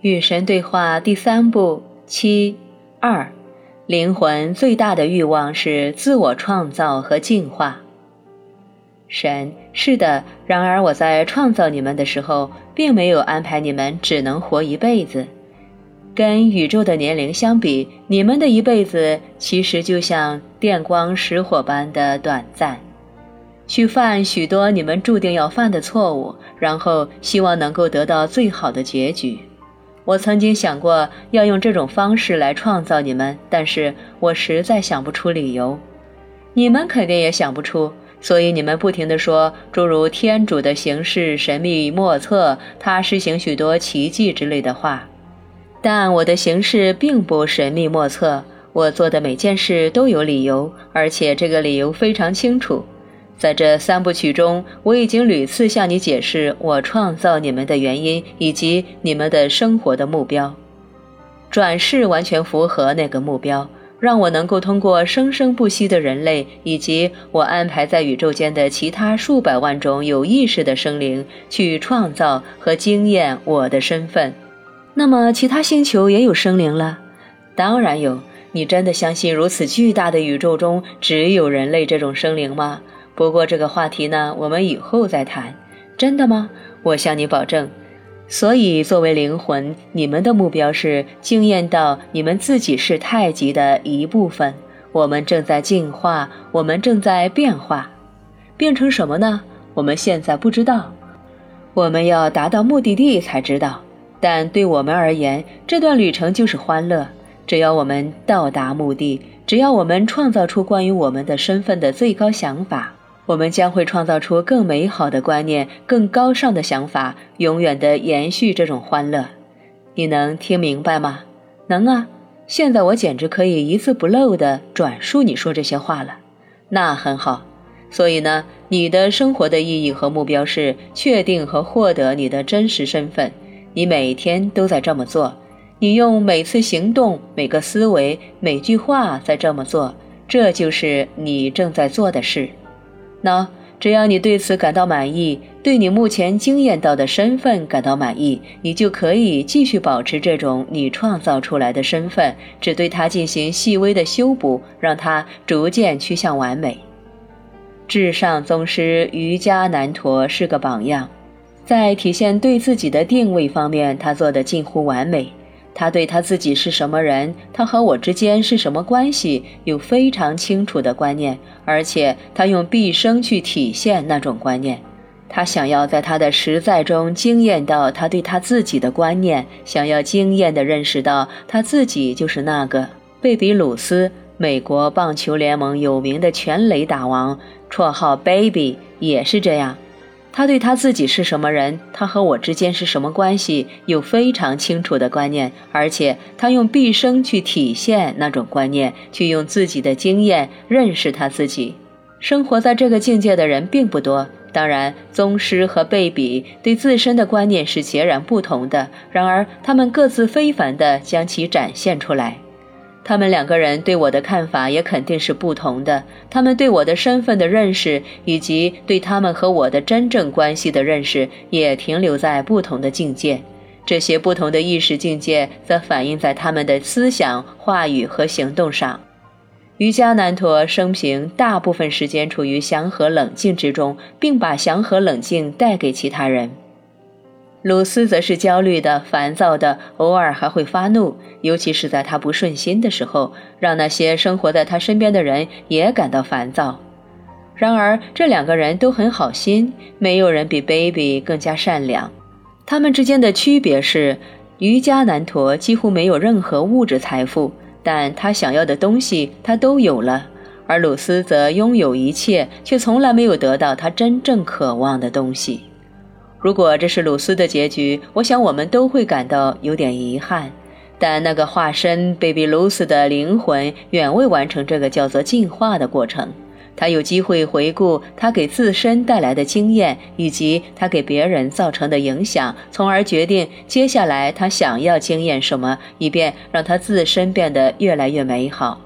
与神对话第三部七二，灵魂最大的欲望是自我创造和进化。神是的，然而我在创造你们的时候，并没有安排你们只能活一辈子。跟宇宙的年龄相比，你们的一辈子其实就像电光石火般的短暂。去犯许多你们注定要犯的错误，然后希望能够得到最好的结局。我曾经想过要用这种方式来创造你们，但是我实在想不出理由。你们肯定也想不出，所以你们不停地说诸如“天主的形式神秘莫测”“他施行许多奇迹”之类的话。但我的形式并不神秘莫测，我做的每件事都有理由，而且这个理由非常清楚。在这三部曲中，我已经屡次向你解释我创造你们的原因以及你们的生活的目标。转世完全符合那个目标，让我能够通过生生不息的人类以及我安排在宇宙间的其他数百万种有意识的生灵去创造和经验我的身份。那么，其他星球也有生灵了？当然有。你真的相信如此巨大的宇宙中只有人类这种生灵吗？不过这个话题呢，我们以后再谈。真的吗？我向你保证。所以，作为灵魂，你们的目标是惊艳到你们自己是太极的一部分。我们正在进化，我们正在变化，变成什么呢？我们现在不知道。我们要达到目的地才知道。但对我们而言，这段旅程就是欢乐。只要我们到达目的，只要我们创造出关于我们的身份的最高想法。我们将会创造出更美好的观念、更高尚的想法，永远的延续这种欢乐。你能听明白吗？能啊！现在我简直可以一字不漏的转述你说这些话了。那很好。所以呢，你的生活的意义和目标是确定和获得你的真实身份。你每天都在这么做，你用每次行动、每个思维、每句话在这么做，这就是你正在做的事。那只要你对此感到满意，对你目前经验到的身份感到满意，你就可以继续保持这种你创造出来的身份，只对它进行细微的修补，让它逐渐趋向完美。至上宗师瑜伽南陀是个榜样，在体现对自己的定位方面，他做的近乎完美。他对他自己是什么人，他和我之间是什么关系，有非常清楚的观念，而且他用毕生去体现那种观念。他想要在他的实在中惊艳到他对他自己的观念，想要惊艳地认识到他自己就是那个贝比鲁斯，美国棒球联盟有名的全垒打王，绰号 Baby，也是这样。他对他自己是什么人，他和我之间是什么关系，有非常清楚的观念，而且他用毕生去体现那种观念，去用自己的经验认识他自己。生活在这个境界的人并不多，当然，宗师和贝比对自身的观念是截然不同的，然而他们各自非凡地将其展现出来。他们两个人对我的看法也肯定是不同的，他们对我的身份的认识，以及对他们和我的真正关系的认识，也停留在不同的境界。这些不同的意识境界则反映在他们的思想、话语和行动上。瑜伽南陀生平大部分时间处于祥和冷静之中，并把祥和冷静带给其他人。鲁斯则是焦虑的、烦躁的，偶尔还会发怒，尤其是在他不顺心的时候，让那些生活在他身边的人也感到烦躁。然而，这两个人都很好心，没有人比 Baby 更加善良。他们之间的区别是，瑜伽南陀几乎没有任何物质财富，但他想要的东西他都有了；而鲁斯则拥有一切，却从来没有得到他真正渴望的东西。如果这是鲁斯的结局，我想我们都会感到有点遗憾。但那个化身贝比鲁斯的灵魂远未完成这个叫做进化的过程。他有机会回顾他给自身带来的经验，以及他给别人造成的影响，从而决定接下来他想要经验什么，以便让他自身变得越来越美好。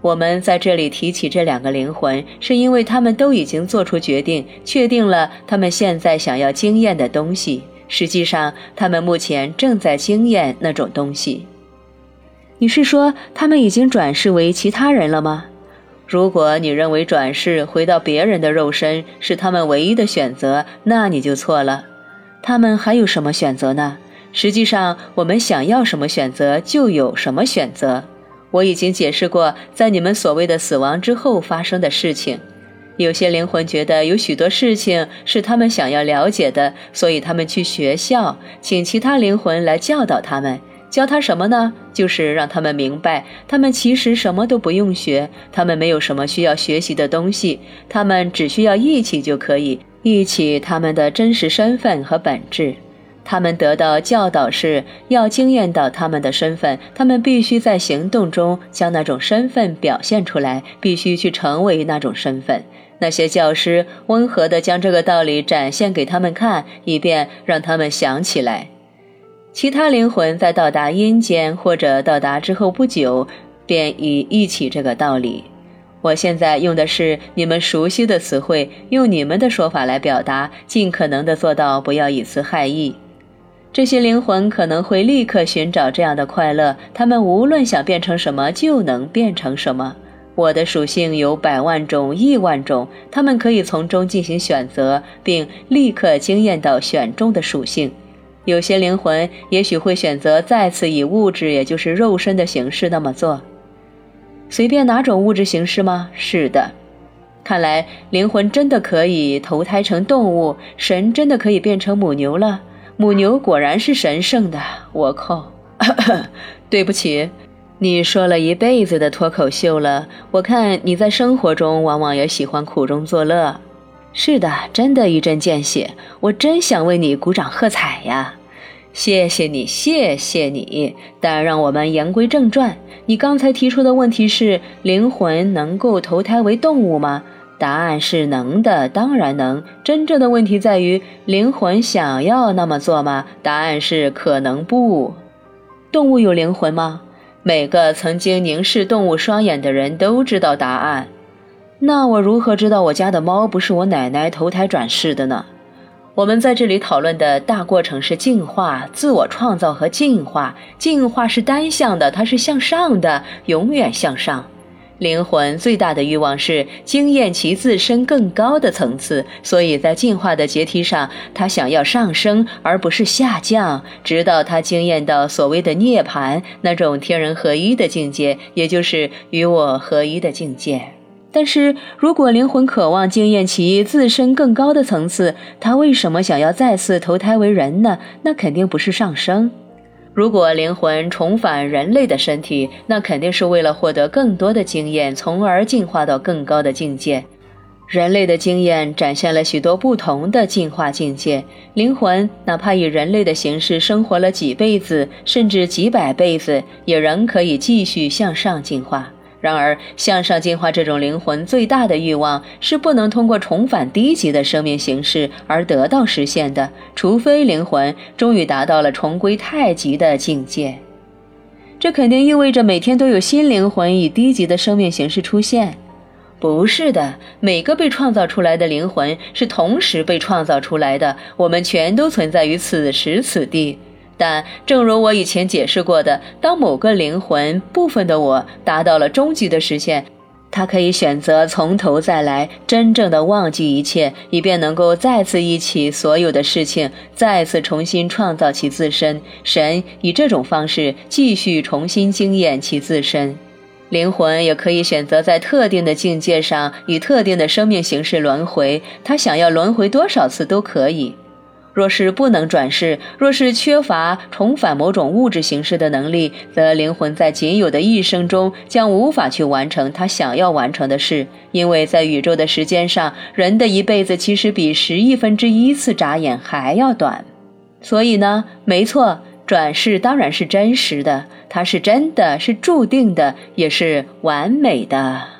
我们在这里提起这两个灵魂，是因为他们都已经做出决定，确定了他们现在想要经验的东西。实际上，他们目前正在经验那种东西。你是说他们已经转世为其他人了吗？如果你认为转世回到别人的肉身是他们唯一的选择，那你就错了。他们还有什么选择呢？实际上，我们想要什么选择就有什么选择。我已经解释过，在你们所谓的死亡之后发生的事情。有些灵魂觉得有许多事情是他们想要了解的，所以他们去学校，请其他灵魂来教导他们。教他什么呢？就是让他们明白，他们其实什么都不用学，他们没有什么需要学习的东西，他们只需要一起就可以，一起他们的真实身份和本质。他们得到教导是要惊艳到他们的身份，他们必须在行动中将那种身份表现出来，必须去成为那种身份。那些教师温和地将这个道理展现给他们看，以便让他们想起来。其他灵魂在到达阴间或者到达之后不久，便已忆起这个道理。我现在用的是你们熟悉的词汇，用你们的说法来表达，尽可能地做到不要以词害意。这些灵魂可能会立刻寻找这样的快乐，他们无论想变成什么，就能变成什么。我的属性有百万种、亿万种，他们可以从中进行选择，并立刻惊艳到选中的属性。有些灵魂也许会选择再次以物质，也就是肉身的形式那么做。随便哪种物质形式吗？是的。看来灵魂真的可以投胎成动物，神真的可以变成母牛了。母牛果然是神圣的。我靠！对不起。你说了一辈子的脱口秀了，我看你在生活中往往也喜欢苦中作乐。是的，真的一针见血，我真想为你鼓掌喝彩呀！谢谢你，谢谢你。但让我们言归正传，你刚才提出的问题是：灵魂能够投胎为动物吗？答案是能的，当然能。真正的问题在于，灵魂想要那么做吗？答案是可能不。动物有灵魂吗？每个曾经凝视动物双眼的人都知道答案。那我如何知道我家的猫不是我奶奶投胎转世的呢？我们在这里讨论的大过程是进化、自我创造和进化。进化是单向的，它是向上的，永远向上。灵魂最大的欲望是经验其自身更高的层次，所以在进化的阶梯上，他想要上升而不是下降，直到他经验到所谓的涅槃那种天人合一的境界，也就是与我合一的境界。但是如果灵魂渴望经验其自身更高的层次，他为什么想要再次投胎为人呢？那肯定不是上升。如果灵魂重返人类的身体，那肯定是为了获得更多的经验，从而进化到更高的境界。人类的经验展现了许多不同的进化境界。灵魂哪怕以人类的形式生活了几辈子，甚至几百辈子，也仍可以继续向上进化。然而，向上进化这种灵魂最大的欲望是不能通过重返低级的生命形式而得到实现的，除非灵魂终于达到了重归太极的境界。这肯定意味着每天都有新灵魂以低级的生命形式出现。不是的，每个被创造出来的灵魂是同时被创造出来的，我们全都存在于此时此地。但正如我以前解释过的，当某个灵魂部分的我达到了终极的实现，他可以选择从头再来，真正的忘记一切，以便能够再次忆起所有的事情，再次重新创造其自身。神以这种方式继续重新经验其自身。灵魂也可以选择在特定的境界上以特定的生命形式轮回，他想要轮回多少次都可以。若是不能转世，若是缺乏重返某种物质形式的能力，则灵魂在仅有的一生中将无法去完成他想要完成的事，因为在宇宙的时间上，人的一辈子其实比十亿分之一次眨眼还要短。所以呢，没错，转世当然是真实的，它是真的，是注定的，也是完美的。